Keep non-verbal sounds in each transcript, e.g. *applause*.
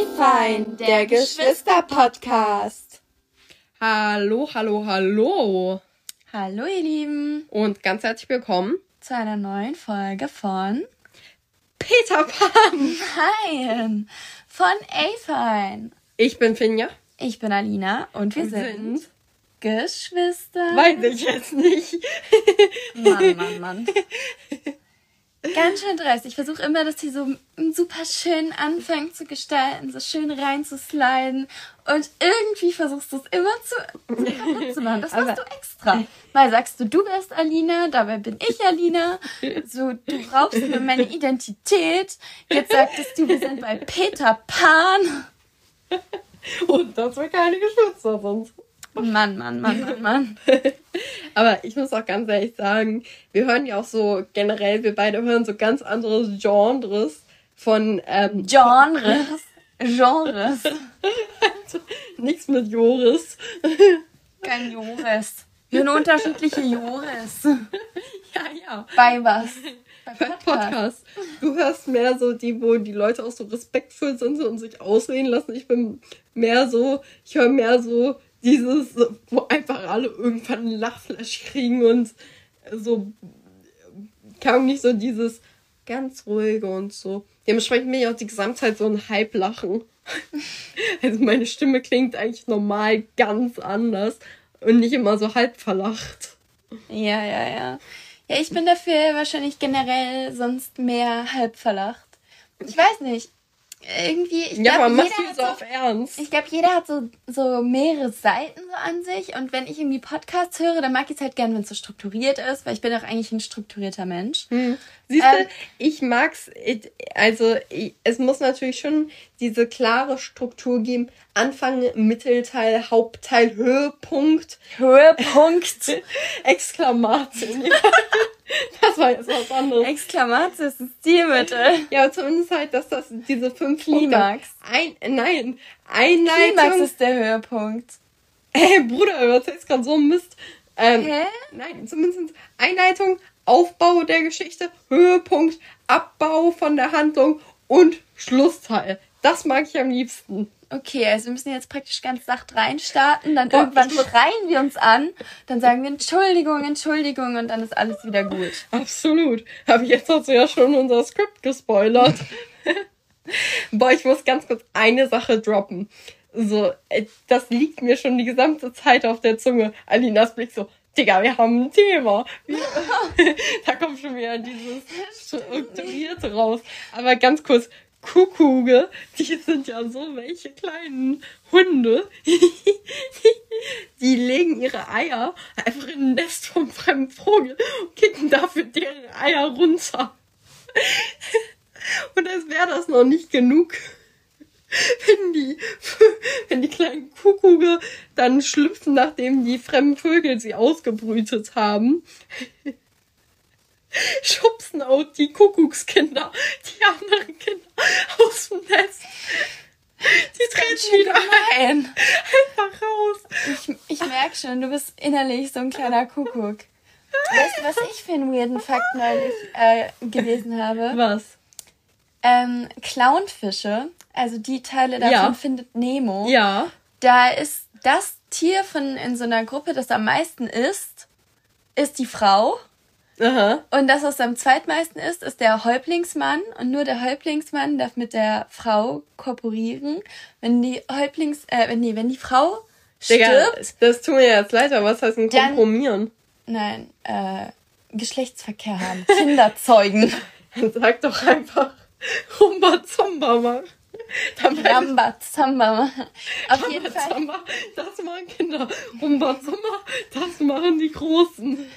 A-Fein, der Geschwister-Podcast. Hallo, hallo, hallo. Hallo, ihr Lieben. Und ganz herzlich willkommen zu einer neuen Folge von Peter Pan. Nein, von A-Fein. Ich bin Finja. Ich bin Alina und wir, wir sind, sind Geschwister. Weiß ich jetzt nicht. Mann, Mann, Mann. *laughs* Ganz schön dreist. Ich versuche immer, dass sie so einen super schönen Anfang zu gestalten, so schön reinzusliden. Und irgendwie versuchst du es immer zu, zu machen. Das machst du extra. Mal sagst du, du bist Alina, dabei bin ich Alina. So, du brauchst mir meine Identität. Jetzt sagtest du, wir sind bei Peter Pan. Und das wir keine Geschwister sonst. Mann, Mann, Mann, Mann, Mann. *laughs* Aber ich muss auch ganz ehrlich sagen, wir hören ja auch so generell, wir beide hören so ganz andere Genres von ähm, Genres. Genres. also, *laughs* nichts mit Joris. Kein Joris. Wir hören unterschiedliche Joris. *laughs* Ja, ja. Bei was? Bei Podcast. Podcast. Du hörst mehr so die, wo die Leute auch so respektvoll sind und sich ausreden lassen. Ich bin mehr so, ich höre mehr so dieses, wo einfach alle irgendwann einen Lachflash kriegen und so kam nicht so dieses ganz ruhige und so. Dementsprechend bin ich auch die Gesamtheit so ein Halblachen. *laughs* Also meine Stimme klingt eigentlich normal ganz anders und nicht immer so halb verlacht. Ja, ja, ja. Ja, ich bin dafür wahrscheinlich generell sonst mehr halb verlacht. Ich weiß nicht irgendwie. Ich ja, glaub, aber machst du so auf Ernst? Ich glaube, jeder hat so, so mehrere Seiten so an sich. Und wenn ich irgendwie Podcasts höre, dann mag ich es halt gern, wenn es so strukturiert ist, weil ich bin auch eigentlich ein strukturierter Mensch. Hm. Siehst du, ähm, ich mag's, also ich, es muss natürlich schon diese klare Struktur geben. Anfang, Mittelteil, Hauptteil, Höhepunkt. Höhepunkt. *laughs* Exklamation. *laughs* *laughs* Das war jetzt was anderes. Exklamation ist ein Stilmittel. Ja, aber zumindest halt, dass das diese fünf Klimax. Ein, nein, Einleitung. Klimax ist der Höhepunkt. Ey, Bruder, du erzählst gerade so Mist. Ähm, Hä? Nein, zumindest Einleitung, Aufbau der Geschichte, Höhepunkt, Abbau von der Handlung und Schlussteil. Das mag ich am liebsten okay, also wir müssen jetzt praktisch ganz sacht reinstarten, dann Boah, irgendwann schreien wir uns an, dann sagen wir Entschuldigung, Entschuldigung und dann ist alles wieder gut. Absolut. Aber jetzt hast du ja schon unser Skript gespoilert. *laughs* Boah, ich muss ganz kurz eine Sache droppen. So, äh, das liegt mir schon die gesamte Zeit auf der Zunge. Alinas Blick so, Digga, wir haben ein Thema. *laughs* da kommt schon wieder dieses *laughs* Strukturierte raus. Aber ganz kurz, Kuckuge, die sind ja so welche kleinen Hunde. *laughs* die legen ihre Eier einfach in ein Nest vom fremden Vogel und kicken dafür deren Eier runter. und als wäre das noch nicht genug. Wenn die, wenn die kleinen Kuckuge dann schlüpfen, nachdem die fremden Vögel sie ausgebrütet haben, *laughs* schubsen auch die Kuckuckskinder, die anderen Kinder aus dem Nest. Die treten wieder ein. Einfach raus. Ich, ich merke schon, du bist innerlich so ein kleiner Kuckuck. Weißt du, was ich für einen weirden Fakt neulich äh, gelesen habe? Was? Ähm, Clownfische, also die Teile davon ja. findet Nemo. Ja. Da ist das Tier von in so einer Gruppe, das am meisten isst, ist die Frau. Aha. Und das, was am zweitmeisten ist, ist der Häuptlingsmann. Und nur der Häuptlingsmann darf mit der Frau kooperieren. Wenn die Häuptlings, äh, wenn, nee, wenn die Frau Digga, stirbt. Das tut mir jetzt leid, aber was heißt ein Kompromieren? nein, äh, Geschlechtsverkehr haben. Kinder zeugen. Dann *laughs* sag doch einfach Rumba Zomba machen. Ramba Zamba machen. Auf Ramba jeden Fall. Zamba, das machen Kinder. Rumba Zomba, das machen die Großen.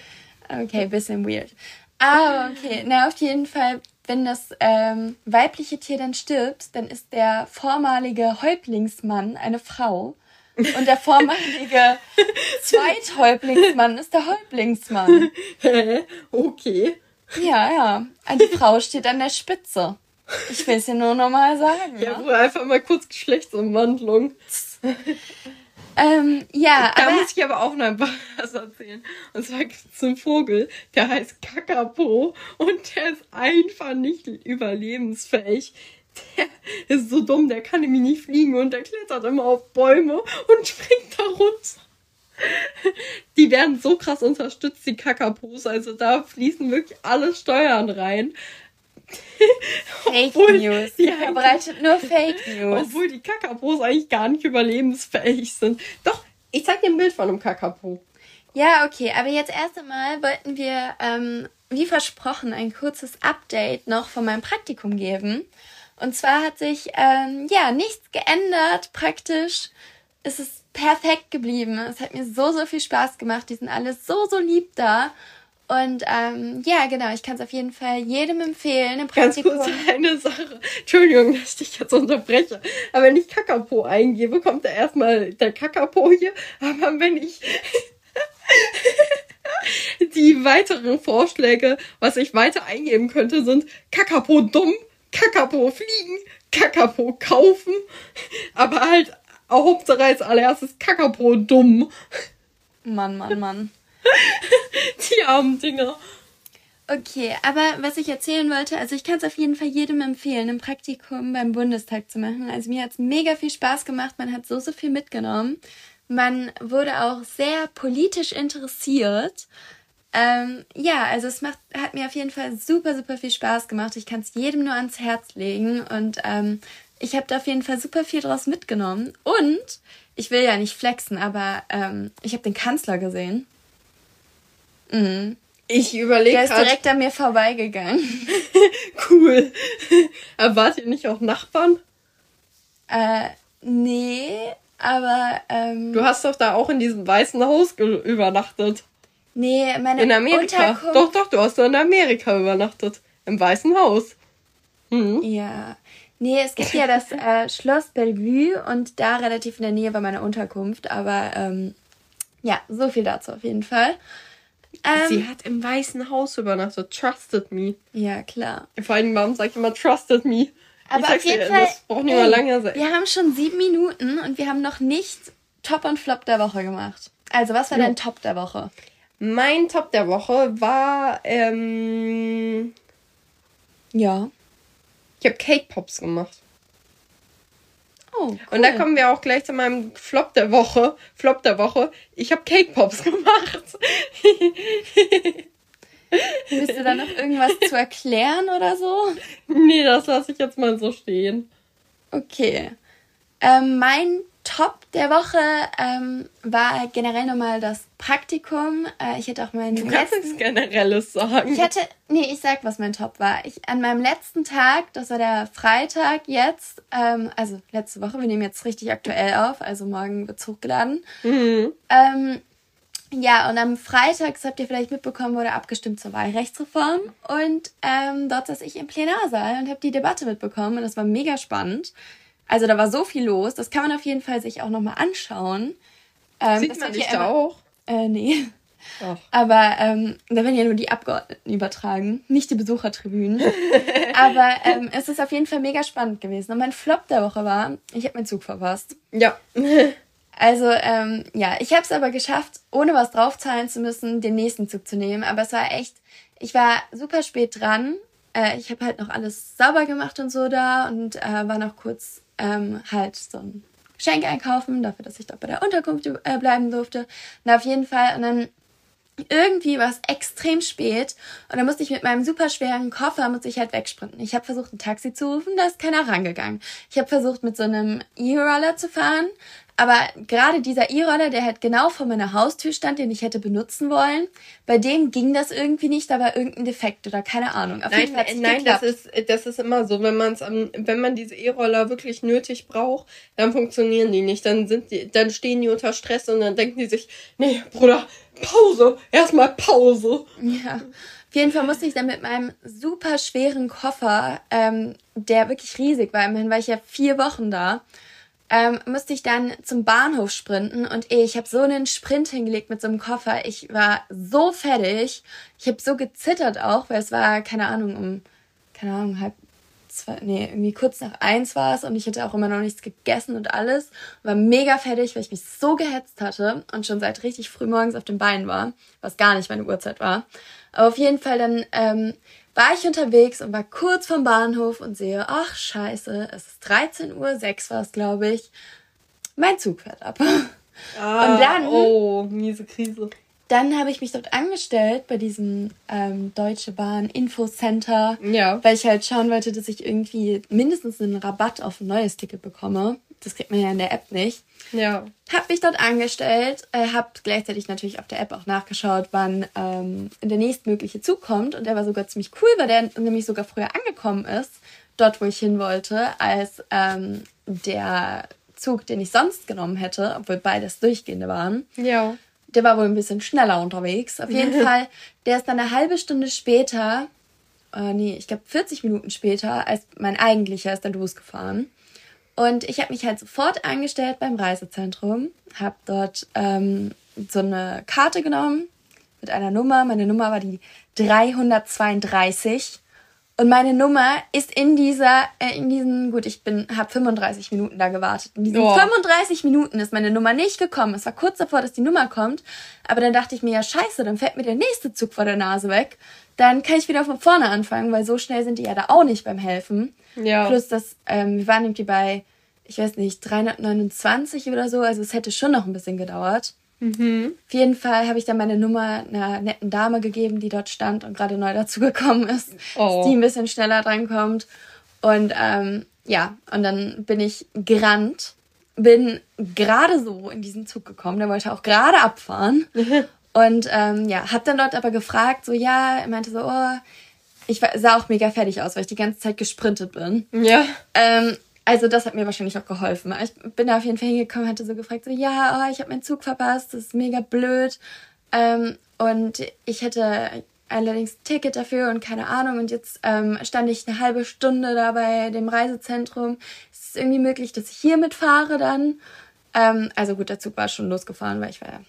Okay, bisschen weird. Aber okay, na auf jeden Fall, wenn das ähm, weibliche Tier dann stirbt, dann ist der vormalige Häuptlingsmann eine Frau. Und der vormalige *laughs* Zweithäuptlingsmann ist der Häuptlingsmann. okay. Ja, ja. Die Frau steht an der Spitze. Ich will es dir nur nochmal sagen. Ja, ja, einfach mal kurz Geschlechtsumwandlung. *laughs* Ähm, ja, da aber... muss ich aber auch noch was *laughs* erzählen. Und zwar gibt es einen Vogel, der heißt Kakapo und der ist einfach nicht überlebensfähig. Der, ist so dumm, der kann nämlich nicht fliegen und der klettert immer auf Bäume und *laughs* springt da runter. Die werden so krass unterstützt, die Kakapos. Also da fließen wirklich alle Steuern rein. Fake *laughs* obwohl, News. Ja, verbreitet nur Fake News. Obwohl die Kakapos eigentlich gar nicht überlebensfähig sind. Doch, ich zeig dir ein Bild von einem Kakapo. Ja, okay, aber jetzt erst einmal wollten wir, ähm, wie versprochen, ein kurzes Update noch von meinem Praktikum geben. Und zwar hat sich ähm, ja nichts geändert praktisch. Es ist perfekt geblieben. Es hat mir so, so viel Spaß gemacht. Die sind alle so, so lieb da. Und ähm, ja, genau, ich kann es auf jeden Fall jedem empfehlen. Im Praktikum. Ganz kurz eine Sache. Entschuldigung, dass ich dich jetzt unterbreche. Aber wenn ich Kakapo eingebe, kommt da erstmal der Kakapo hier. Aber wenn ich *laughs* die weiteren Vorschläge, was ich weiter eingeben könnte, sind Kakapo dumm, Kakapo fliegen, Kakapo kaufen. Aber halt Hauptsache als allererstes Kakapo dumm. Mann, Mann, Mann. *laughs* Die armen Dinger. Okay, aber was ich erzählen wollte, also ich kann es auf jeden Fall jedem empfehlen, ein Praktikum beim Bundestag zu machen. Also mir hat es mega viel Spaß gemacht, man hat so, so viel mitgenommen. Man wurde auch sehr politisch interessiert. Ähm, ja, also es macht, hat mir auf jeden Fall super, super viel Spaß gemacht. Ich kann es jedem nur ans Herz legen und ähm, ich habe da auf jeden Fall super viel draus mitgenommen. Und ich will ja nicht flexen, aber ähm, ich habe den Kanzler gesehen. Mhm. Ich überlege Der ist grad... direkt an mir vorbeigegangen. *laughs* cool. Erwartet ihr nicht auch Nachbarn? Äh, nee, aber. Ähm, du hast doch da auch in diesem weißen Haus übernachtet. Nee, meine In Amerika. Unterkunft... Doch, doch, du hast da in Amerika übernachtet. Im weißen Haus. Mhm. Ja. Nee, es gibt ja das äh, *laughs* Schloss Bellevue und da relativ in der Nähe war meine Unterkunft, aber ähm, ja, so viel dazu auf jeden Fall. Ähm, Sie hat im Weißen Haus übernachtet. Trusted me. Ja, klar. Vor allem, warum sage ich immer trusted me? Aber auf jeden dir, Fall. Das braucht nicht mal lange sein. Wir haben schon sieben Minuten und wir haben noch nicht Top und Flop der Woche gemacht. Also, was war ja. dein Top der Woche? Mein Top der Woche war, ähm, ja. Ich habe Cake Pops gemacht. Oh, cool. Und da kommen wir auch gleich zu meinem Flop der Woche. Flop der Woche. Ich habe Cake Pops *laughs* gemacht. Willst du da noch irgendwas zu erklären oder so? Nee, das lasse ich jetzt mal so stehen. Okay. Ähm, mein Top der Woche ähm, war generell nochmal das Praktikum. Äh, ich hatte auch meinen. Du kannst nichts Generelles sagen. Ich hatte. Nee, ich sag, was mein Top war. Ich, an meinem letzten Tag, das war der Freitag jetzt, ähm, also letzte Woche, wir nehmen jetzt richtig aktuell auf, also morgen wird's hochgeladen. Mhm. Ähm, ja, und am Freitag, das habt ihr vielleicht mitbekommen, wurde abgestimmt zur Wahlrechtsreform. Und ähm, dort saß ich im Plenarsaal und habe die Debatte mitbekommen. Und das war mega spannend. Also da war so viel los. Das kann man auf jeden Fall sich auch nochmal anschauen. Ähm, Sieht man dich da auch? Äh, nee. Ach. Aber ähm, da werden ja nur die Abgeordneten übertragen, nicht die Besuchertribünen. Aber ähm, es ist auf jeden Fall mega spannend gewesen. Und mein Flop der Woche war, ich habe meinen Zug verpasst. Ja. also, ähm, ja, ich habe es aber geschafft, ohne was draufzahlen zu müssen, den nächsten Zug zu nehmen. Aber es war echt, ich war super spät dran. Äh, ich habe halt noch alles sauber gemacht und so da und äh, war noch kurz ähm, halt so ein Geschenk einkaufen, dafür, dass ich dort bei der Unterkunft äh, bleiben durfte. Und auf jeden Fall, und dann irgendwie war es extrem spät und dann musste ich mit meinem super schweren Koffer muss ich halt wegsprinten. Ich habe versucht, ein Taxi zu rufen, da ist keiner rangegangen. Ich habe versucht, mit so einem E-Roller zu fahren, aber gerade dieser E-Roller, der halt genau vor meiner Haustür stand, den ich hätte benutzen wollen, bei dem ging das irgendwie nicht, da war irgendein Defekt oder keine Ahnung. Auf nein, nein, das ist, das ist immer so, wenn man es, wenn man diese E-Roller wirklich nötig braucht, dann funktionieren die nicht, dann sind die, dann stehen die unter Stress und dann denken die sich, nee, Bruder, Pause, erstmal Pause. Ja. Auf jeden Fall musste ich dann mit meinem super schweren Koffer, ähm, der wirklich riesig war, immerhin war ich ja vier Wochen da, ähm, musste ich dann zum Bahnhof sprinten und ey, ich habe so einen Sprint hingelegt mit so einem Koffer. Ich war so fertig. Ich habe so gezittert auch, weil es war, keine Ahnung, um, keine Ahnung, halb zwei, nee, irgendwie kurz nach eins war es und ich hatte auch immer noch nichts gegessen und alles. War mega fertig, weil ich mich so gehetzt hatte und schon seit richtig früh morgens auf den Beinen war, was gar nicht meine Uhrzeit war. Aber auf jeden Fall dann ähm, war ich unterwegs und war kurz vom Bahnhof und sehe, ach scheiße, es ist 13 Uhr, 6 war es, glaube ich. Mein Zug fährt ab. Ah, und dann, oh, miese Krise. Dann habe ich mich dort angestellt bei diesem ähm, Deutsche Bahn Infocenter, ja. weil ich halt schauen wollte, dass ich irgendwie mindestens einen Rabatt auf ein neues Ticket bekomme. Das kriegt man ja in der App nicht. Ja. Hab mich dort angestellt, äh, hab gleichzeitig natürlich auf der App auch nachgeschaut, wann ähm, der nächstmögliche Zug kommt. Und der war sogar ziemlich cool, weil der nämlich sogar früher angekommen ist, dort wo ich hin wollte, als ähm, der Zug, den ich sonst genommen hätte, obwohl beides durchgehende waren. Ja. Der war wohl ein bisschen schneller unterwegs. Auf jeden *laughs* Fall, der ist dann eine halbe Stunde später, äh, nee, ich glaube 40 Minuten später, als mein eigentlicher ist dann losgefahren. Und ich habe mich halt sofort angestellt beim Reisezentrum, habe dort ähm, so eine Karte genommen mit einer Nummer. Meine Nummer war die 332 und meine Nummer ist in dieser, äh, in diesen, gut, ich bin, habe 35 Minuten da gewartet. In diesen oh. 35 Minuten ist meine Nummer nicht gekommen. Es war kurz davor, dass die Nummer kommt. Aber dann dachte ich mir, ja scheiße, dann fällt mir der nächste Zug vor der Nase weg. Dann kann ich wieder von vorne anfangen, weil so schnell sind die ja da auch nicht beim Helfen. Ja. Plus, dass ähm, wir waren irgendwie bei, ich weiß nicht, 329 oder so. Also es hätte schon noch ein bisschen gedauert. Mhm. Auf jeden Fall habe ich dann meine Nummer einer netten Dame gegeben, die dort stand und gerade neu *laughs* dazugekommen ist, oh. dass die ein bisschen schneller drankommt. Und ähm, ja, und dann bin ich gerannt, bin gerade so in diesen Zug gekommen, der wollte auch gerade abfahren. *laughs* und ähm, ja, hab dann dort aber gefragt, so ja, er meinte so, oh, ich sah auch mega fertig aus, weil ich die ganze Zeit gesprintet bin. Ja. Ähm, also das hat mir wahrscheinlich auch geholfen. Ich bin da auf jeden Fall hingekommen, hatte so gefragt, so ja, oh, ich habe meinen Zug verpasst, das ist mega blöd. Ähm, und ich hätte allerdings ein Ticket dafür und keine Ahnung. Und jetzt ähm, stand ich eine halbe Stunde da bei dem Reisezentrum. Ist es irgendwie möglich, dass ich hier mitfahre dann? Ähm, also gut, der Zug war schon losgefahren, weil ich war ja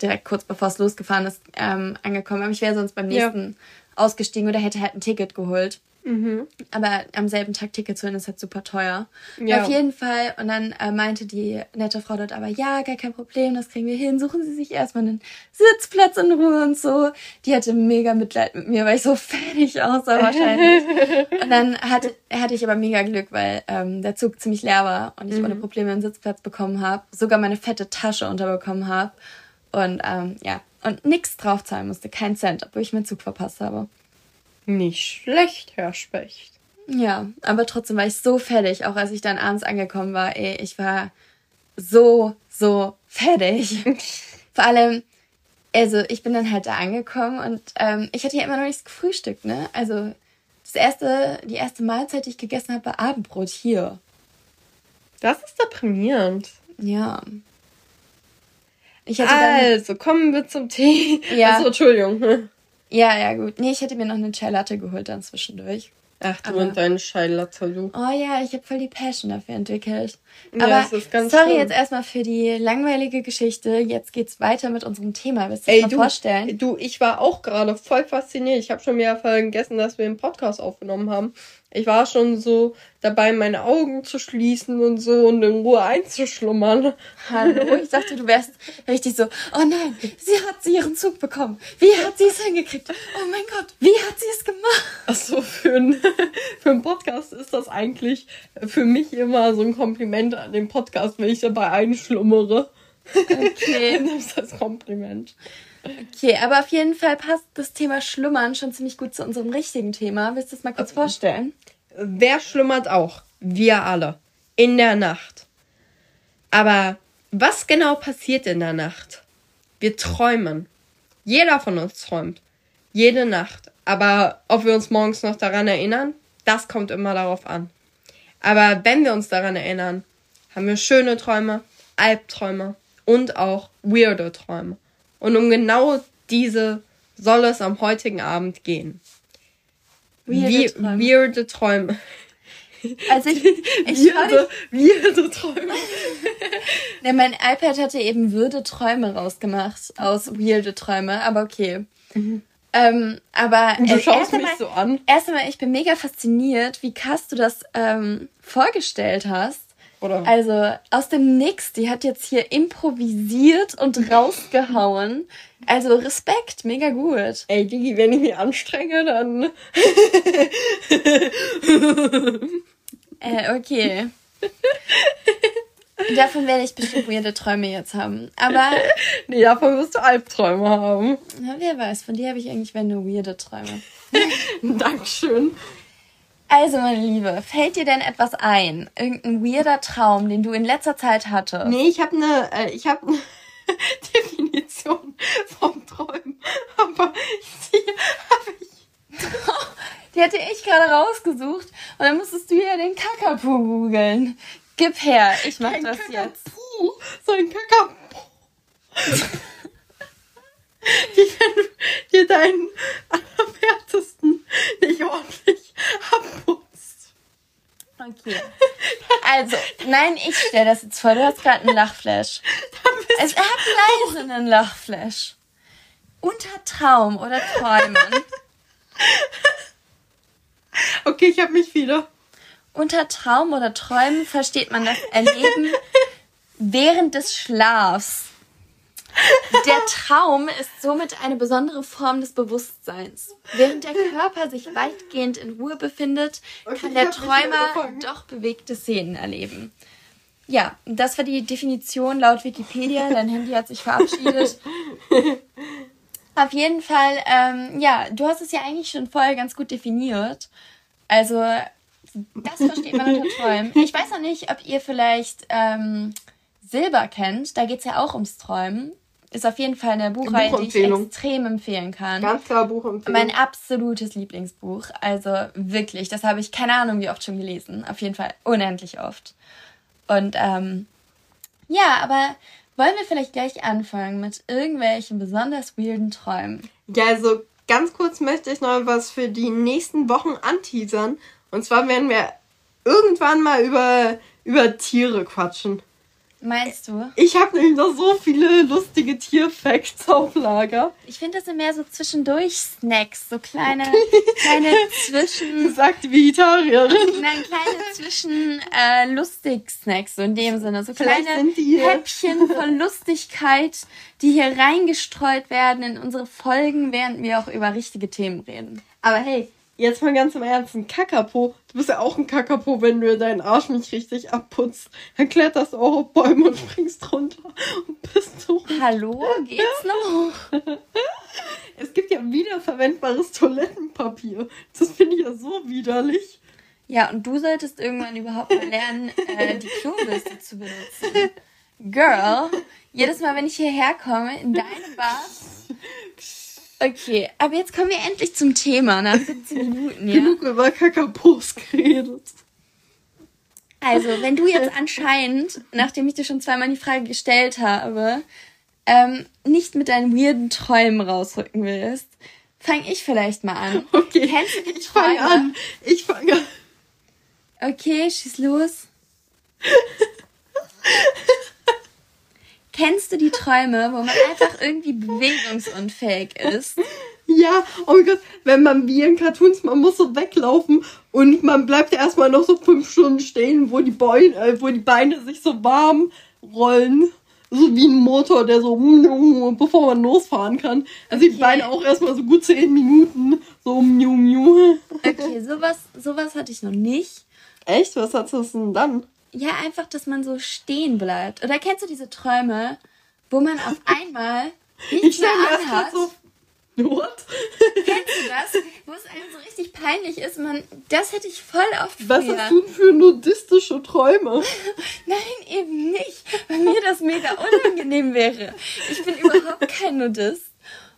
direkt kurz bevor es losgefahren ist, ähm, angekommen. Aber ich wäre sonst beim nächsten ja. Ausgestiegen oder hätte halt ein Ticket geholt. Mhm. Aber am selben Tag Ticket zu holen ist halt super teuer. Ja. Auf jeden Fall. Und dann äh, meinte die nette Frau dort aber, ja, gar kein Problem, das kriegen wir hin. Suchen Sie sich erstmal einen Sitzplatz in Ruhe und so. Die hatte mega Mitleid mit mir, weil ich so fertig aussah wahrscheinlich. *laughs* und dann hatte, hatte ich aber mega Glück, weil ähm, der Zug ziemlich leer war und ich mhm. ohne Probleme einen Sitzplatz bekommen habe. Sogar meine fette Tasche unterbekommen habe. Und ähm, ja, und nichts draufzahlen musste, kein Cent, obwohl ich meinen Zug verpasst habe. Nicht schlecht, Herr Specht. Ja, aber trotzdem war ich so fertig, auch als ich dann abends angekommen war. Ey, ich war so, so fertig. *laughs* Vor allem, also ich bin dann halt da angekommen und ähm, ich hatte ja immer noch nichts gefrühstückt, ne? Also das erste, die erste Mahlzeit, die ich gegessen habe, war Abendbrot hier. Das ist deprimierend. Ja. Also, kommen wir zum Tee. Ja. Also, Entschuldigung. Ja, ja, gut. Nee, ich hätte mir noch eine Chai Latte geholt dann zwischendurch. Ach, du aber, und deine Chai Latte, du. Oh ja, ich habe voll die Passion dafür entwickelt. Ja, aber sorry schön. jetzt erstmal für die langweilige Geschichte. Jetzt geht's weiter mit unserem Thema. Willst du dir mal du, vorstellen? Du, ich war auch gerade voll fasziniert. Ich habe schon mehr vergessen, dass wir einen Podcast aufgenommen haben. Ich war schon so dabei, meine Augen zu schließen und so und in Ruhe einzuschlummern. Hallo, ich dachte, du wärst richtig so, oh nein, sie hat sie ihren Zug bekommen. Wie hat sie es hingekriegt? Oh mein Gott, wie hat sie es gemacht? Achso, für, ein, für einen Podcast ist das eigentlich für mich immer so ein Kompliment an den Podcast, wenn ich dabei einschlummere. Okay. *laughs* Nimmst das Kompliment. Okay, aber auf jeden Fall passt das Thema Schlummern schon ziemlich gut zu unserem richtigen Thema. Willst du es mal kurz vorstellen? Wer schlummert auch? Wir alle. In der Nacht. Aber was genau passiert in der Nacht? Wir träumen. Jeder von uns träumt. Jede Nacht. Aber ob wir uns morgens noch daran erinnern, das kommt immer darauf an. Aber wenn wir uns daran erinnern, haben wir schöne Träume, Albträume und auch weirde Träume. Und um genau diese soll es am heutigen Abend gehen. Weirde Wie, Träume. Weirde Träume. Also ich, *laughs* ich weirde, weirde Träume. *laughs* ja, mein iPad hatte eben würde Träume rausgemacht aus weirde Träume, aber okay. Mhm. Ähm, aber du äh, schaust mich mal, so an. Erst einmal, ich bin mega fasziniert, wie krass du das ähm, vorgestellt hast. Oder? Also aus dem Nix, die hat jetzt hier improvisiert und rausgehauen. Also Respekt, mega gut. Ey, Digi, wenn ich mich anstrenge, dann. Äh, okay. Davon werde ich bestimmt weirde Träume jetzt haben. Aber. nee, davon wirst du Albträume haben. Na, wer weiß, von dir habe ich eigentlich wenn nur weirde Träume. *laughs* Dankeschön. Also, meine Liebe, fällt dir denn etwas ein? Irgendein weirder Traum, den du in letzter Zeit hattest? Nee, ich habe eine äh, ich habe eine *laughs* Definition vom Träumen, aber die habe ich *laughs* Die hatte ich gerade rausgesucht und dann musstest du ja den Kakapu googeln. Gib her, ich mach Kein das Kakapu, jetzt. so ein Kakapo. *laughs* Wie wenn du dir deinen allerwertesten nicht ordentlich abputzt. Okay. Also, nein, ich stell das jetzt vor. Du hast gerade einen Lachflash. Es hat leise einen Lachflash. Unter Traum oder Träumen. Okay, ich habe mich wieder. Unter Traum oder Träumen versteht man das Erleben während des Schlafs. Der Traum ist somit eine besondere Form des Bewusstseins. Während der Körper sich weitgehend in Ruhe befindet, Okay, kann der Träumer doch bewegte Szenen erleben. Ja, das war die Definition laut Wikipedia. Dein Handy hat sich verabschiedet. Auf jeden Fall, ähm, ja, du hast es ja eigentlich schon vorher ganz gut definiert. Also, das versteht man unter Träumen. Ich weiß noch nicht, ob ihr vielleicht ähm, Silber kennt. Da geht's ja auch ums Träumen. Ist auf jeden Fall eine Buchreihe, die ich extrem empfehlen kann. Ganz klar Buchempfehlung. Mein absolutes Lieblingsbuch. Also wirklich, das habe ich keine Ahnung, wie oft schon gelesen. Auf jeden Fall unendlich oft. Und ähm, ja, aber wollen wir vielleicht gleich anfangen mit irgendwelchen besonders weirden Träumen? Ja, also ganz kurz möchte ich noch was für die nächsten Wochen anteasern. Und zwar werden wir irgendwann mal über, über Tiere quatschen. Meinst du? Ich habe nämlich noch so viele lustige Tierfacts auf Lager. Ich finde, das sind mehr so zwischendurch Snacks, so kleine, kleine *laughs* Zwischen, Sagt Vegetarierin. nein, kleine Zwischen äh, lustig Snacks, so in dem Sinne, so kleine Häppchen von *laughs* Lustigkeit, die hier reingestreut werden in unsere Folgen, während wir auch über richtige Themen reden. Aber hey, jetzt mal ganz im Ernst, ein Kakapo. Du bist ja auch ein Kakapo, wenn du deinen Arsch nicht richtig abputzt. Dann kletterst du auch auf Bäume und springst runter und bist so. *laughs* Hallo, geht's noch? *laughs* Es gibt ja wiederverwendbares Toilettenpapier. Das finde ich ja so widerlich. Ja, und du solltest irgendwann überhaupt mal lernen, äh, die Klobürste zu benutzen. Girl, jedes Mal, wenn ich hierher komme, in deine Bar. *laughs* Okay, aber jetzt kommen wir endlich zum Thema nach 17 *laughs* Minuten, ja? Genug über Kakapos geredet. Also, wenn du jetzt *laughs* anscheinend, nachdem ich dir schon zweimal die Frage gestellt habe, ähm, nicht mit deinen weirden Träumen rausrücken willst, fange ich vielleicht mal an. Okay, Kennst du die ich fange an. Ich fange an. Okay, schieß los. *laughs* Kennst du die Träume, wo man einfach irgendwie bewegungsunfähig ist? Ja, oh mein Gott, wenn man wie in Cartoons, man muss so weglaufen und man bleibt ja erstmal noch so fünf Stunden stehen, wo die, Beine, äh, wo die Beine sich so warm rollen. So wie ein Motor, der so, bevor man losfahren kann. Also die Okay. Beine auch erstmal so gut zehn Minuten. So, miu, miu. Okay, sowas, sowas hatte ich noch nicht. Echt? Was hat das denn dann? Ja, einfach, dass man so stehen bleibt. Oder kennst du diese Träume, wo man auf *laughs* einmal Ich nichts mehr erst mal anhat? so. What? Kennst du das? Wo es einem so richtig peinlich ist. Man, das hätte ich voll oft Was früher. hast du denn für nudistische Träume? *laughs* Nein, eben nicht. Weil mir das mega unangenehm wäre. Ich bin überhaupt kein Nudist.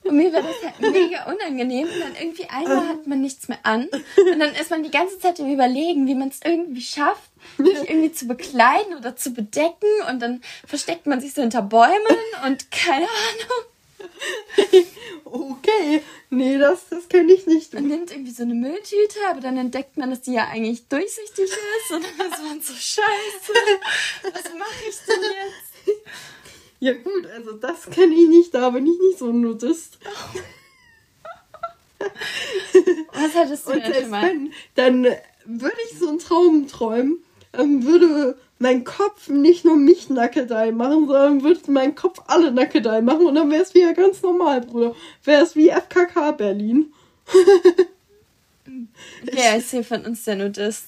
Und mir wäre das halt mega unangenehm. Und dann irgendwie einmal hat man nichts mehr an. Und dann ist man die ganze Zeit im Überlegen, wie man es irgendwie schafft, sich irgendwie zu bekleiden oder zu bedecken. Und dann versteckt man sich so hinter Bäumen und keine Ahnung. Okay, nee, das, das kenne ich nicht. Man nimmt irgendwie so eine Mülltüte, aber dann entdeckt man, dass die ja eigentlich durchsichtig ist. Und dann ist man so scheiße. Was mache ich denn jetzt? Ja gut, also das kenne ich nicht, da bin ich nicht so ein Nudist. Was hattest du Und denn schon mal? wenn, dann würde ich so einen Traum träumen, ähm, würde mein Kopf nicht nur mich Nackedei machen, sondern würde mein Kopf alle Nackedei machen und dann wäre es wieder ganz normal, Bruder. Wäre es wie FKK Berlin. Wer ist hier von uns der Nudist?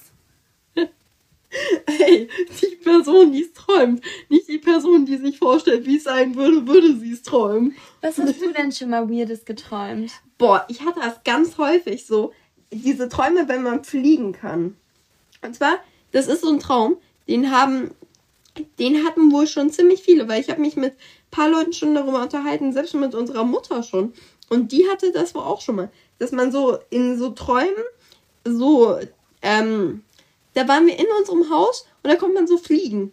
Hey, die Person, die es träumt. Nicht die Person, die sich vorstellt, wie es sein würde, würde sie es träumen. Was hast du denn schon mal Weirdes geträumt? Boah, ich hatte das ganz häufig so. Diese Träume, wenn man fliegen kann. Und zwar, das ist so ein Traum, den haben, den hatten wohl schon ziemlich viele, weil ich habe mich mit ein paar Leuten schon darüber unterhalten, selbst mit unserer Mutter schon. Und die hatte das wohl auch schon mal, dass man so in so Träumen so, ähm, da waren wir in unserem Haus und da kommt man so fliegen.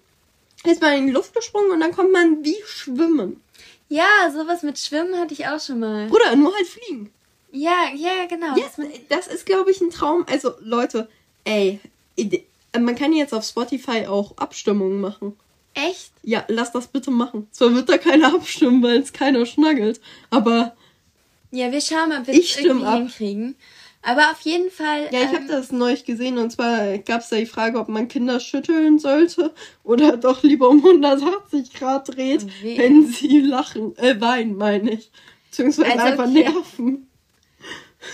Da ist man in die Luft gesprungen und dann kommt man wie schwimmen. Ja, sowas mit Schwimmen hatte ich auch schon mal. Oder nur halt fliegen. Ja, ja, genau. Ja, das ist, glaube ich, ein Traum. Also, Leute, ey, man kann jetzt auf Spotify auch Abstimmungen machen. Echt? Ja, lass das bitte machen. Zwar wird da keiner *laughs* abstimmen, weil es keiner schnaggelt, aber. Ja, wir schauen mal, ob wir es irgendwie ab. hinkriegen. Aber auf jeden Fall. Ja, ich ähm, habe das neulich gesehen und zwar gab es da die Frage, ob man Kinder schütteln sollte oder doch lieber um 180 Grad dreht, okay. wenn sie lachen, äh, weinen, meine ich. Beziehungsweise also, einfach okay. nerven.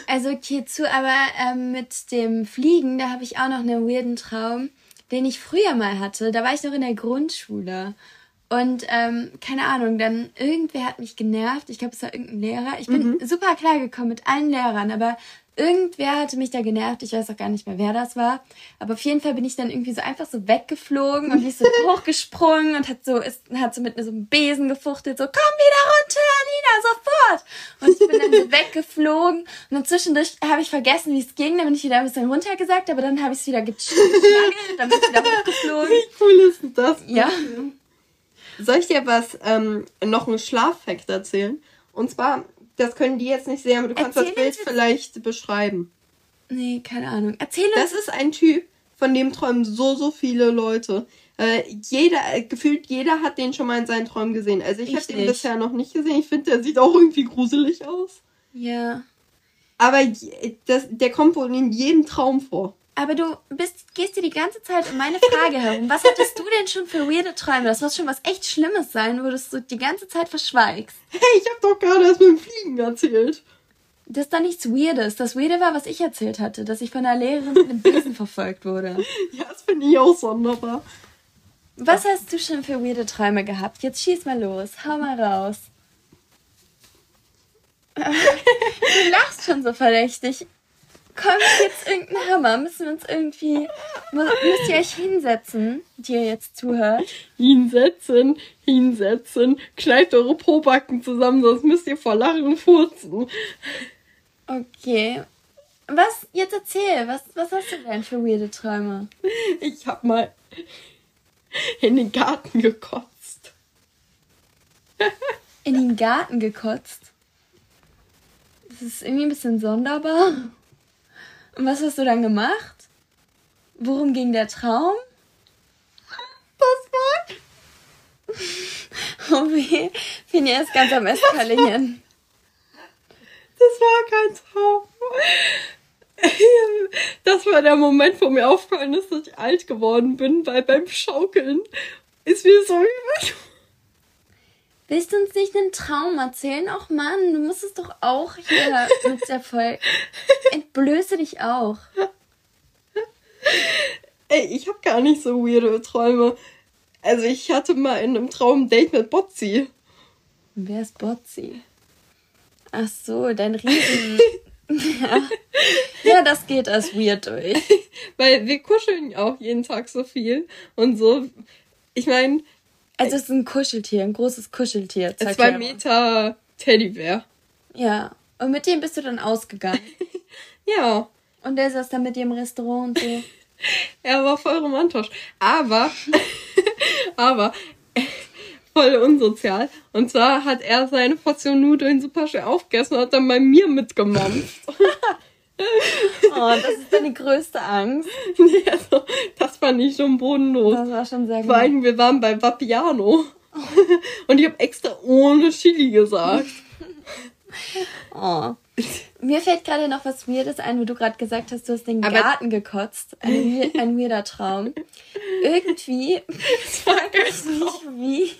Also okay, zu, aber ähm, mit dem Fliegen, da habe ich auch noch einen weirden Traum, den ich früher mal hatte. Da war ich noch in der Grundschule. Und ähm, keine Ahnung, dann irgendwer hat mich genervt. Ich glaube, es war irgendein Lehrer. Ich bin mhm. super klar gekommen mit allen Lehrern, aber Irgendwer hatte mich da genervt, ich weiß auch gar nicht mehr, wer das war. Aber auf jeden Fall bin ich dann irgendwie so einfach so weggeflogen und ist so *laughs* hochgesprungen und hat so, ist, hat so mit so einem Besen gefuchtelt, so, komm wieder runter, Nina, sofort! Und ich bin dann so *laughs* weggeflogen und dann zwischendurch habe ich vergessen, wie es ging, dann bin ich wieder ein bisschen runtergesagt, aber dann habe ich es wieder geschnaggelt, dann bin ich wieder hochgeflogen. Wie cool ist das? Ja. Soll ich dir was, ähm, noch einen Schlaffakt erzählen? Und zwar das können die jetzt nicht sehen, aber du kannst Erzähl das Bild vielleicht beschreiben. Nee, keine Ahnung. Erzähl uns. Das ist ein Typ, von dem träumen so, so viele Leute. Äh, jeder, äh, gefühlt jeder hat den schon mal in seinen Träumen gesehen. Also ich, ich habe den bisher noch nicht gesehen. Ich finde, der sieht auch irgendwie gruselig aus. Ja. Aber das, der kommt wohl in jedem Traum vor. Aber du bist, gehst dir die ganze Zeit um meine Frage herum. Was hattest du denn schon für weirde Träume? Das muss schon was echt Schlimmes sein, wo du es so die ganze Zeit verschweigst. Hey, ich hab doch gerade erst mit dem Fliegen erzählt. Das ist doch nichts Weirdes. Das Weirde war, was ich erzählt hatte, dass ich von einer Lehrerin mit einem Besen verfolgt wurde. Ja, das finde ich auch sonderbar. Was hast du schon für weirde Träume gehabt? Jetzt schieß mal los. Hau mal raus. *laughs* du lachst schon so verdächtig kommt jetzt irgendein Hammer? Müssen wir uns irgendwie. Müsst ihr euch hinsetzen, die ihr jetzt zuhört? Hinsetzen, hinsetzen. Kneift eure Pobacken zusammen, sonst müsst ihr vor Lachen furzen. Okay. Was? Jetzt erzähl. Was, was hast du denn für weirde Träume? Ich hab mal in den Garten gekotzt. In den Garten gekotzt? Das ist irgendwie ein bisschen sonderbar. Und was hast du dann gemacht? Worum ging der Traum? Das war. *laughs* Oh weh, Finja ist ganz am Eskalieren. Das war kein Traum. Das war der Moment, wo mir aufgefallen ist, dass ich alt geworden bin, weil beim Schaukeln ist mir so übel. Willst du uns nicht einen Traum erzählen? Ach Mann, du musst es doch auch hier *laughs* mit der Folge. Entblöße dich auch. Ey, ich habe gar nicht so weirde Träume. Also ich hatte mal in einem Traum ein Date mit Botzi. Wer ist Botzi? Ach so, dein Riesen. *laughs* ja. ja, das geht als weird durch. *laughs* Weil wir kuscheln auch jeden Tag so viel und so. Ich meine, also es ist ein Kuscheltier, ein großes Kuscheltier. Ein zwei Meter Teddybär. Ja. Und mit dem bist du dann ausgegangen. *laughs* ja. Und der saß dann mit dir im Restaurant und so. *laughs* er war voll romantisch. Aber, *laughs* aber, voll unsozial. Und zwar hat er seine Portion Nudeln super schön aufgegessen und hat dann bei mir mitgemampft. Oh, das ist deine größte Angst. *laughs* Nee, also, das fand ich schon bodenlos. Das war schon sehr gut. Vor allem, wir waren bei Vapiano. Oh. *laughs* Und ich habe extra ohne Chili gesagt. *laughs* Oh. Mir fällt gerade noch was Weirdes ein, wo du gerade gesagt hast, du hast den Aber Garten gekotzt. Ein, ein weirder Traum. irgendwie, ich frag mich nicht wie.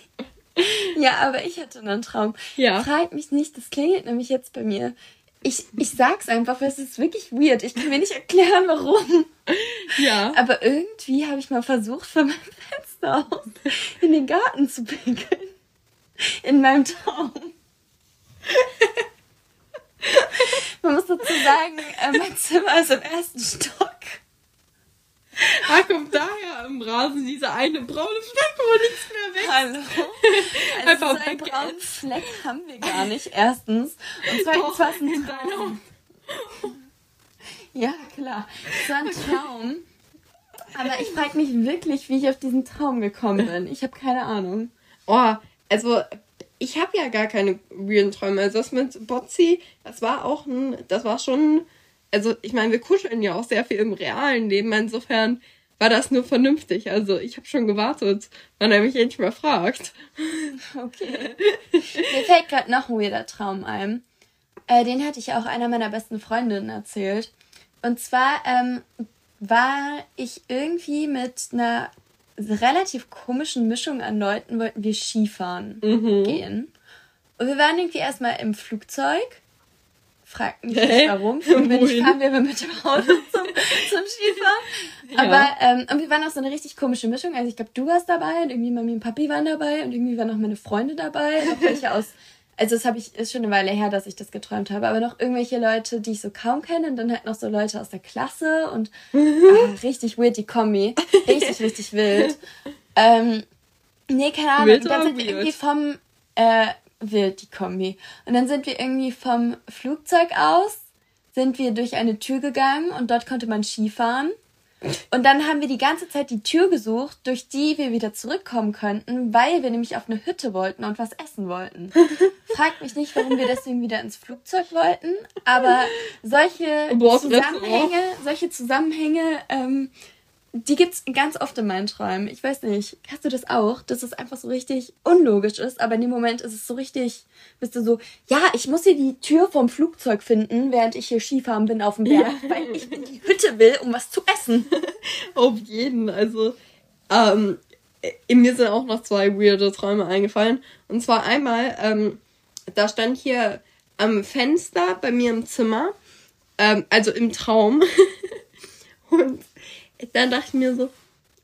Ja, aber ich hatte einen Traum. Ja. Frag mich nicht, das klingelt nämlich jetzt bei mir. Ich, ich sag's einfach, weil es ist wirklich weird. Ich kann mir nicht erklären, warum. Ja. Aber irgendwie habe ich mal versucht, von meinem Fenster aus in den Garten zu pinkeln. In meinem Traum. Man muss dazu sagen, äh, mein Zimmer ist im ersten Stock. Ah, kommt daher im Rasen dieser eine braune Fleck, wo nichts mehr *laughs* weg Hallo. Also Einfach so einen braunen Fleck haben wir gar nicht, erstens. Und zweitens war es ein Traum. Ja, klar. Es war ein Traum. Aber ich frage mich wirklich, wie ich auf diesen Traum gekommen bin. Ich habe keine Ahnung. Oh, also ich habe ja gar keine weirden Träume. Also das mit Botzi, das war auch ein, das war schon, also ich meine, wir kuscheln ja auch sehr viel im realen Leben. Insofern war das nur vernünftig. Also ich habe schon gewartet, wann er mich endlich mal fragt. *laughs* Okay. Mir fällt gerade noch ein weirder Traum ein. Äh, den hatte ich auch einer meiner besten Freundinnen erzählt. Und zwar ähm, war ich irgendwie mit einer relativ komischen Mischung an Leuten wollten wir Skifahren mhm. gehen. Und wir waren irgendwie erstmal im Flugzeug. Fragt mich nicht *laughs* warum. Wenn ich fahren wir mit dem Auto *laughs* zum, zum Skifahren. Ja. Aber, ähm, und wir waren auch so eine richtig komische Mischung. Also ich glaube, du warst dabei und irgendwie Mami und Papi waren dabei und irgendwie waren auch meine Freunde dabei. Noch welche aus *laughs* also das habe ich, ist schon eine Weile her, dass ich das geträumt habe, aber noch irgendwelche Leute, die ich so kaum kenne und dann halt noch so Leute aus der Klasse und ah, richtig weird die Kombi. Richtig, richtig wild. Ähm, nee, keine Ahnung. Wild dann sind wir irgendwie vom, äh, wild die Kombi. Und dann sind wir irgendwie vom Flugzeug aus, sind wir durch eine Tür gegangen und dort konnte man Skifahren. Und dann haben wir die ganze Zeit die Tür gesucht, durch die wir wieder zurückkommen könnten, weil wir nämlich auf eine Hütte wollten und was essen wollten. *laughs* Fragt mich nicht, warum wir deswegen wieder ins Flugzeug wollten, aber solche Zusammenhänge, solche Zusammenhänge ähm, die gibt's ganz oft in meinen Träumen. Ich weiß nicht, hast du das auch, dass es einfach so richtig unlogisch ist, aber in dem Moment ist es so richtig, bist du so, ja, ich muss hier die Tür vom Flugzeug finden, während ich hier Skifahren bin auf dem Berg, ja. weil ich in die Hütte will, um was zu essen. *laughs* auf jeden, also ähm, in mir sind auch noch zwei weirde Träume eingefallen. Und zwar einmal, ähm, da stand hier am Fenster bei mir im Zimmer, ähm, also im Traum. *laughs* und dann dachte ich mir so,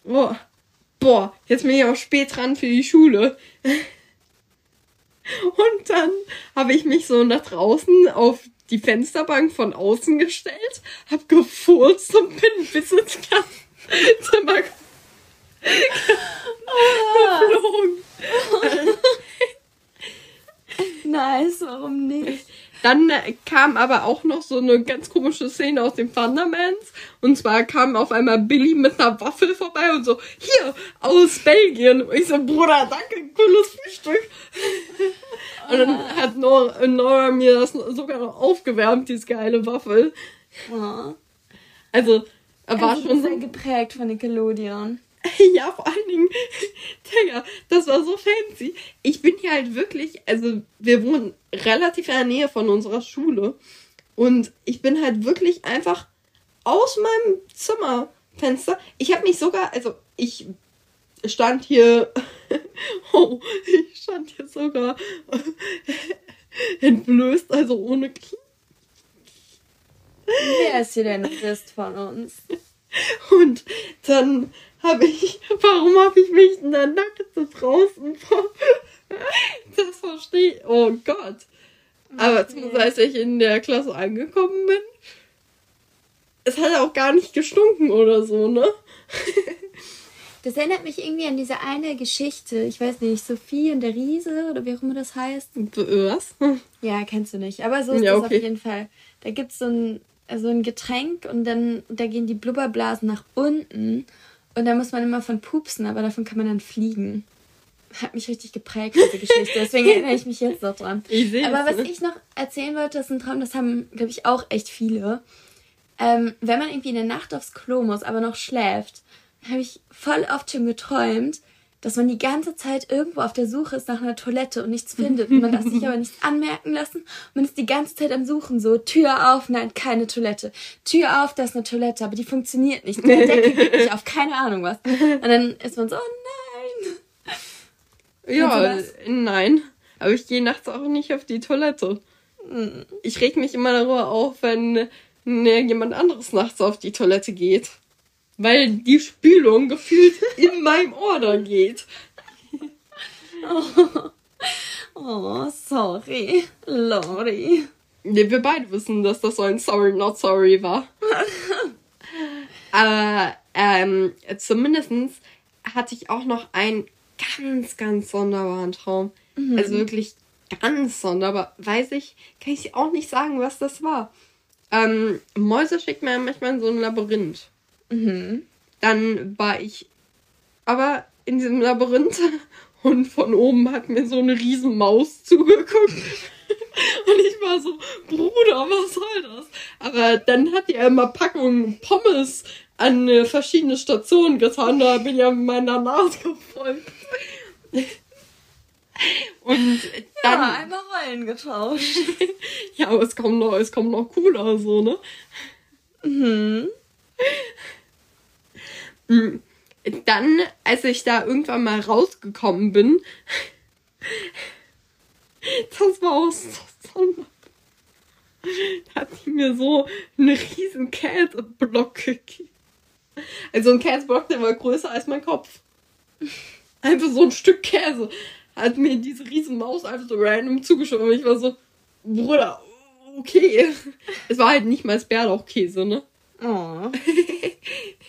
oh, boah, jetzt bin ich auch spät dran für die Schule. *laughs* Und dann habe ich mich so nach draußen auf die Fensterbank von außen gestellt, hab gefurzt und bin *laughs* bis ins Klassenzimmer geflogen. *laughs* nice, warum nicht? Dann kam aber auch noch so eine ganz komische Szene aus dem Thundermans. Und zwar kam auf einmal Billy mit einer Waffel vorbei und so, hier, aus Belgien. Und ich so, Bruder, danke, cooles *laughs* Frühstück. Und dann hat Nora, Nora mir das sogar noch aufgewärmt, diese geile Waffel. Also, er war also schon sehr geprägt von Nickelodeon. *laughs* ja, vor allen Dingen, *laughs* Digga, das war so fancy. Ich bin hier halt wirklich, also wir wohnen relativ in der Nähe von unserer Schule. Und ich bin halt wirklich einfach aus meinem Zimmerfenster. Ich habe mich sogar, also ich stand hier, *laughs* oh, ich stand hier sogar entblößt, also ohne Knie. Wer ist hier denn Christ von uns? Und dann habe ich, warum habe ich mich in der Nackte draußen vor? *laughs* Das verstehe ich. Oh Gott. Aber okay. als ich in der Klasse angekommen bin, es hat auch gar nicht gestunken oder so, ne? *laughs* Das erinnert mich irgendwie an diese eine Geschichte. Ich weiß nicht, Sophie und der Riese oder wie auch immer das heißt. Was? *laughs* Ja, kennst du nicht. Aber so ist ja, das okay. auf jeden Fall. Da gibt es so ein, so ein Getränk und dann da gehen die Blubberblasen nach unten. Und da muss man immer von pupsen, aber davon kann man dann fliegen. Hat mich richtig geprägt, diese Geschichte. Deswegen *laughs* erinnere ich mich jetzt noch dran. Ich sehe Aber was ich noch erzählen wollte, ist ein Traum, das haben, glaube ich, auch echt viele. Ähm, wenn man irgendwie in der Nacht aufs Klo muss, aber noch schläft, habe ich voll oft schon geträumt, dass man die ganze Zeit irgendwo auf der Suche ist nach einer Toilette und nichts findet. Und man darf sich *laughs* aber nichts anmerken lassen. Man ist die ganze Zeit am Suchen, so Tür auf, nein, keine Toilette. Tür auf, da ist eine Toilette, aber die funktioniert nicht. Die Decke *laughs* geht nicht auf, keine Ahnung was. Und dann ist man so, oh nein. Ja, nein. Aber ich gehe nachts auch nicht auf die Toilette. Hm. Ich reg mich immer darüber auf, wenn ne, jemand anderes nachts auf die Toilette geht. Weil die Spülung gefühlt in meinem Ohr dann geht. Oh, *laughs* oh sorry, Lori. Wir beide wissen, dass das so ein Sorry, not sorry war. *laughs* Aber ähm, zumindest hatte ich auch noch einen ganz, ganz sonderbaren Traum. Mhm. Also wirklich ganz sonderbar. Weiß ich, kann ich auch nicht sagen, was das war. Ähm, Mäuse schickt mir manchmal in so ein Labyrinth. Mhm. Dann war ich aber in diesem Labyrinth *laughs* und von oben hat mir so eine Riesenmaus *laughs* zugeguckt. Und ich war so, Bruder, was soll das? Aber dann hat die immer Packungen Pommes an verschiedene Stationen getan. Da bin ich ja mit meiner Nase gefolgt. *laughs* Und dann. Ja, einmal Rollen getauscht. ja, aber es kommt noch, es kommt noch cooler, so, ne? Mhm. Mm, dann, als ich da irgendwann mal rausgekommen bin, *laughs* das war auch so sonderbar. Da hat sie mir so einen riesen Käseblock gegeben. Also ein Käseblock, der war größer als mein Kopf. Einfach so ein Stück Käse. Hat mir diese riesen Maus einfach so random zugeschoben. Und ich war so, Bruder, okay. Es war halt nicht mal Bärlauchkäse, ne? Oh. *laughs*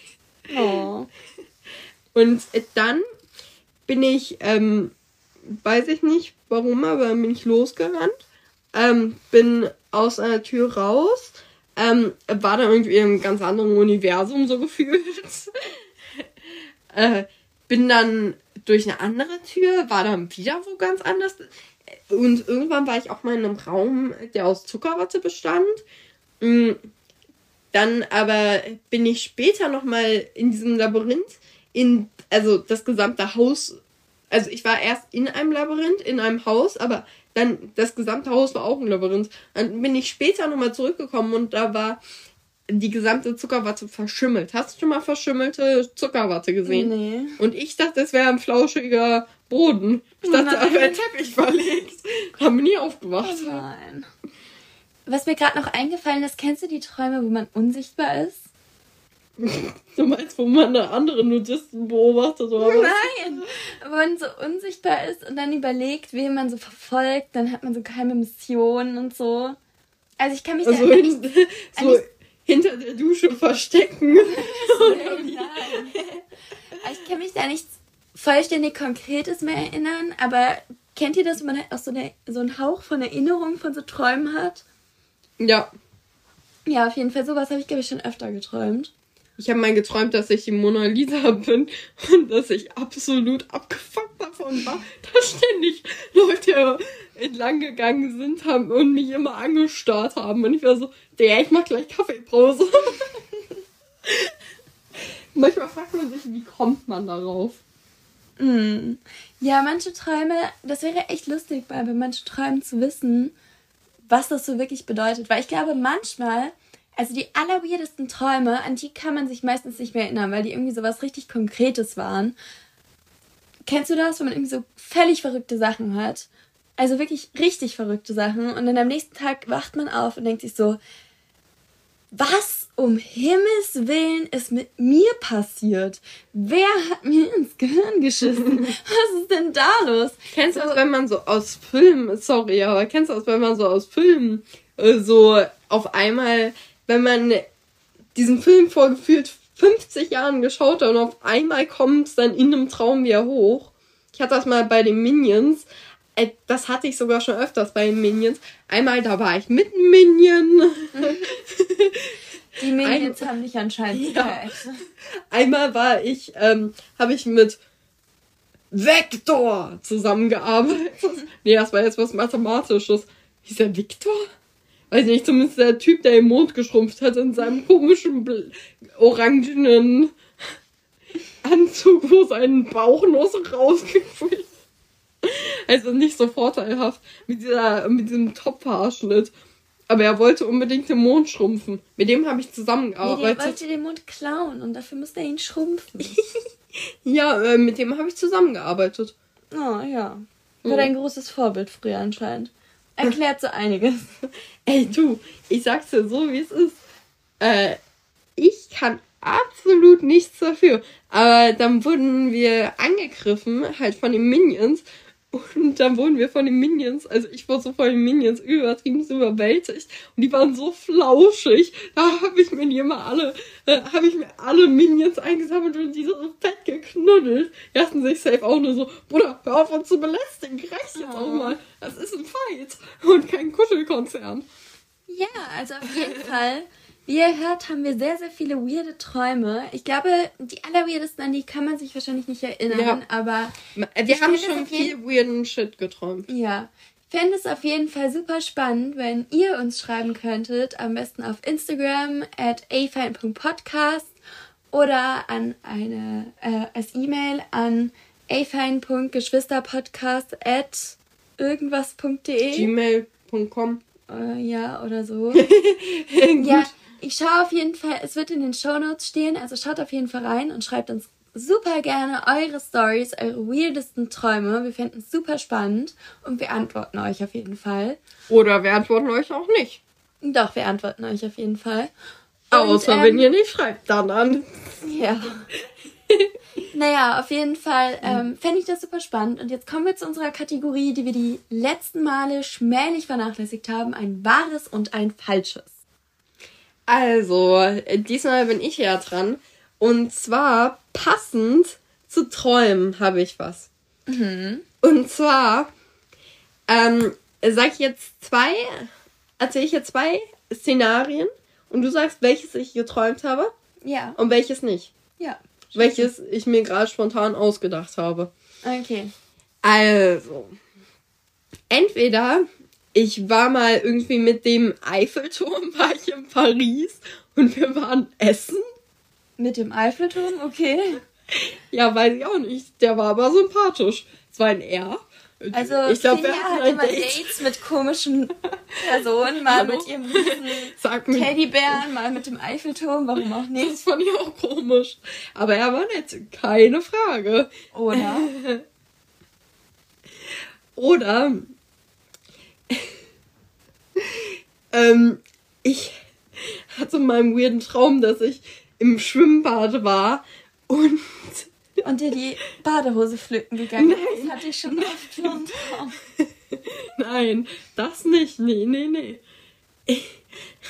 oh. Und dann bin ich, ähm, weiß ich nicht warum, aber bin ich losgerannt. Ähm, bin aus einer Tür raus. Ähm, war da irgendwie im ganz anderen Universum so *laughs* gefühlt. äh, bin dann durch eine andere Tür, war dann wieder wo ganz anders. Und irgendwann war ich auch mal in einem Raum, der aus Zuckerwatte bestand. Dann aber bin ich später nochmal in diesem Labyrinth, in, also das gesamte Haus, also ich war erst in einem Labyrinth, in einem Haus, aber dann das gesamte Haus war auch ein Labyrinth. Dann bin ich später nochmal zurückgekommen und da war die gesamte Zuckerwatte verschimmelt. Hast du schon mal verschimmelte Zuckerwatte gesehen? Nee. Und ich dachte, es wäre ein flauschiger Boden. Ich dachte, da wäre ein Teppich verlegt. Haben wir nie aufgewacht. Oh nein. Was mir gerade noch eingefallen ist, kennst du die Träume, wo man unsichtbar ist? Du meinst, wo man eine andere Nudisten beobachtet oder was? Nein, wo man so unsichtbar ist und dann überlegt, wen man so verfolgt, dann hat man so geheime Missionen und so. Also ich kann mich also da hin, nicht, *laughs* so hinter der Dusche verstecken. *laughs* Nein. *laughs* ich kann mich da nicht vollständig Konkretes mehr erinnern, aber kennt ihr das, wenn man halt auch so, eine, so einen Hauch von Erinnerung von so Träumen hat? Ja. Ja, auf jeden Fall. Sowas habe ich, glaube ich, schon öfter geträumt. Ich habe mal geträumt, dass ich die Mona Lisa *laughs* bin und dass ich absolut abgefuckt davon war, dass ständig Leute entlang gegangen sind haben und mich immer angestarrt haben. Und ich war so, der, ich mach gleich Kaffeepause. *laughs* Manchmal fragt man sich, wie kommt man darauf? Mm. Ja, manche Träume, das wäre echt lustig, bei manchen Träumen zu wissen, was das so wirklich bedeutet. Weil ich glaube, manchmal, also die allerweirdesten Träume, an die kann man sich meistens nicht mehr erinnern, weil die irgendwie so was richtig Konkretes waren. Kennst du das, wenn man irgendwie so völlig verrückte Sachen hat? Also wirklich richtig verrückte Sachen. Und dann am nächsten Tag wacht man auf und denkt sich so, was um Himmels Willen ist mit mir passiert? Wer hat mir ins Gehirn geschissen? *laughs* Was ist denn da los? Kennst du das, wenn man so aus Filmen, sorry, aber kennst du das, wenn man so aus Filmen äh, so auf einmal, wenn man diesen Film vor gefühlt 50 Jahren geschaut hat und auf einmal kommt es dann in einem Traum wieder hoch? Ich hatte das mal bei den Minions, äh, das hatte ich sogar schon öfters bei den Minions. Einmal, da war ich mit Minion. *laughs* Die Ein, haben dich anscheinend ja. Einmal war ich, ähm, habe ich mit Vektor zusammengearbeitet. nee, das war jetzt was Mathematisches. Hieß der Viktor? Weiß nicht, zumindest der Typ, der im Mond geschrumpft hat in seinem komischen, orangenen Anzug, wo sein Bauch nur so rausgequillt. Also nicht so vorteilhaft mit, dieser, mit diesem Top-Haarschnitt. Aber er wollte unbedingt den Mond schrumpfen. Mit dem habe ich zusammengearbeitet. Nee, der wollte den Mond klauen und dafür musste er ihn schrumpfen. *laughs* ja, äh, mit dem habe ich zusammengearbeitet. Oh, ja. War dein großes Vorbild früher anscheinend. Erklärt so einiges. *laughs* Ey, du, ich sag's dir so, wie es ist. Äh, ich kann absolut nichts dafür. Aber dann wurden wir angegriffen, halt von den Minions. Und dann wurden wir von den Minions, also ich war so von den Minions übertrieben so überwältigt. Und die waren so flauschig. Da habe ich mir die immer alle, äh, habe ich mir alle Minions eingesammelt und die so fett geknuddelt. Die hatten sich safe auch nur so, Bruder, hör auf uns zu belästigen, reicht jetzt auch mal. Das ist ein Fight und kein Kuschelkonzern. Ja, also auf jeden Fall. Wie ihr hört, haben wir sehr, sehr viele weirde Träume. Ich glaube, die allerweirdesten, an die kann man sich wahrscheinlich nicht erinnern, Ja. aber. Wir haben schon viel weirden Shit geträumt. Ja. Ich fände es auf jeden Fall super spannend, wenn ihr uns schreiben könntet. Am besten auf Instagram at afine.podcast oder an eine, äh, als E-Mail an afine.geschwisterpodcast at irgendwas.de. Gmail.com. Äh, ja, oder so. *laughs* ja, ich schaue auf jeden Fall, es wird in den Shownotes stehen, also schaut auf jeden Fall rein und schreibt uns super gerne eure Stories, eure weirdesten Träume. Wir finden es super spannend und wir antworten euch auf jeden Fall. Oder wir antworten euch auch nicht. Doch, wir antworten euch auf jeden Fall. Und, Außer ähm, wenn ihr nicht schreibt, dann an. Ja. *laughs* naja, auf jeden Fall ähm, fände ich das super spannend. Und jetzt kommen wir zu unserer Kategorie, die wir die letzten Male schmählich vernachlässigt haben. Ein wahres und ein falsches. Also, diesmal bin ich ja dran. Und zwar passend zu Träumen habe ich was. Und zwar ähm, sag ich jetzt zwei, erzähle ich jetzt zwei Szenarien und du sagst, welches ich geträumt habe Ja. und welches nicht. Ja. Welches ich mir gerade spontan ausgedacht habe. Okay. Also, entweder ich war mal irgendwie mit dem Eiffelturm, war ich in Paris und wir waren essen. Mit dem Eiffelturm, okay. Ja, weiß ich auch nicht. Der war aber sympathisch. Es war ein R. Also ich glaube, wir Finja hat immer Date. Dates mit komischen Personen, mal Hallo? mit ihrem riesen Teddybären, mal mit dem Eiffelturm, warum auch das nicht. fand ich auch komisch. Aber er war nett, keine Frage. Oder? *laughs* Oder ähm, ich hatte mal einen weirden Traum, dass ich im Schwimmbad war und Und dir die Badehose pflücken gegangen. ist. Das hatte ich schon oft so einen Traum. *laughs* Nein, das nicht. Nee, nee, nee.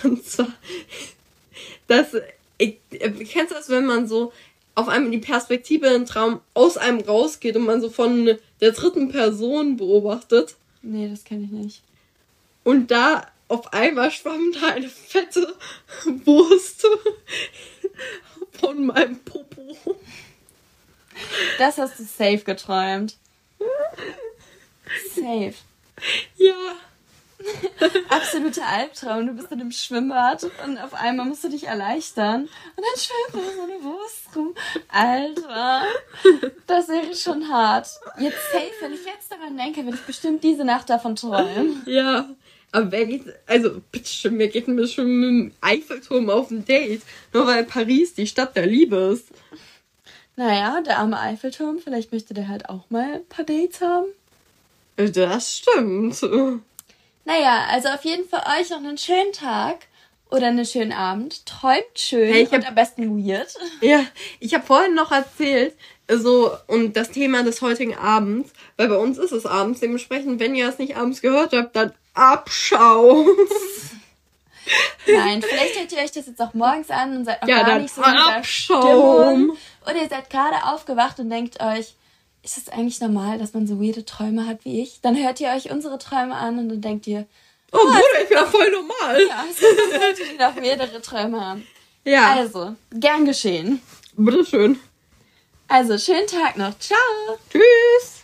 Und zwar, das, ich, kennst du das, wenn man so auf einmal die Perspektive im Traum aus einem rausgeht und man so von der dritten Person beobachtet Nee, das kenne ich nicht. Und da auf einmal schwamm da eine fette Wurst *laughs* von meinem Popo. Das hast du safe geträumt. Safe. Ja, Absoluter Albtraum. Du bist in einem Schwimmbad und auf einmal musst du dich erleichtern. Und dann schwimmt da so eine Wurst rum. Alter, das wäre schon hart. Jetzt safe, wenn ich jetzt daran denke, werde ich bestimmt diese Nacht davon träumen. ja. Aber wer geht, also bitteschön, wer geht denn schon mit dem Eiffelturm auf ein Date? Nur weil Paris die Stadt der Liebe ist. Naja, der arme Eiffelturm, vielleicht möchte der halt auch mal ein paar Dates haben. Das stimmt. Naja, also auf jeden Fall euch noch einen schönen Tag oder einen schönen Abend. Träumt schön Hey, ich hab- am besten weird. Ja, ich habe vorhin noch erzählt, so, und das Thema des heutigen Abends, weil bei uns ist es abends, dementsprechend, wenn ihr es nicht abends gehört habt, dann Abschau. Nein, vielleicht hört ihr euch das jetzt auch morgens an und seid noch Ja, gar nicht so in. Stimmung. Oder ihr seid gerade aufgewacht und denkt euch, ist es eigentlich normal, dass man so weirde Träume hat wie ich? Dann hört ihr euch unsere Träume an und dann denkt ihr, Oh, Bruder, ich bin doch voll normal. ja, es gibt Leute, die noch weirdere Träume haben. Ja, Also, gern geschehen. bitteschön. Also, schönen Tag noch. Ciao. Tschüss.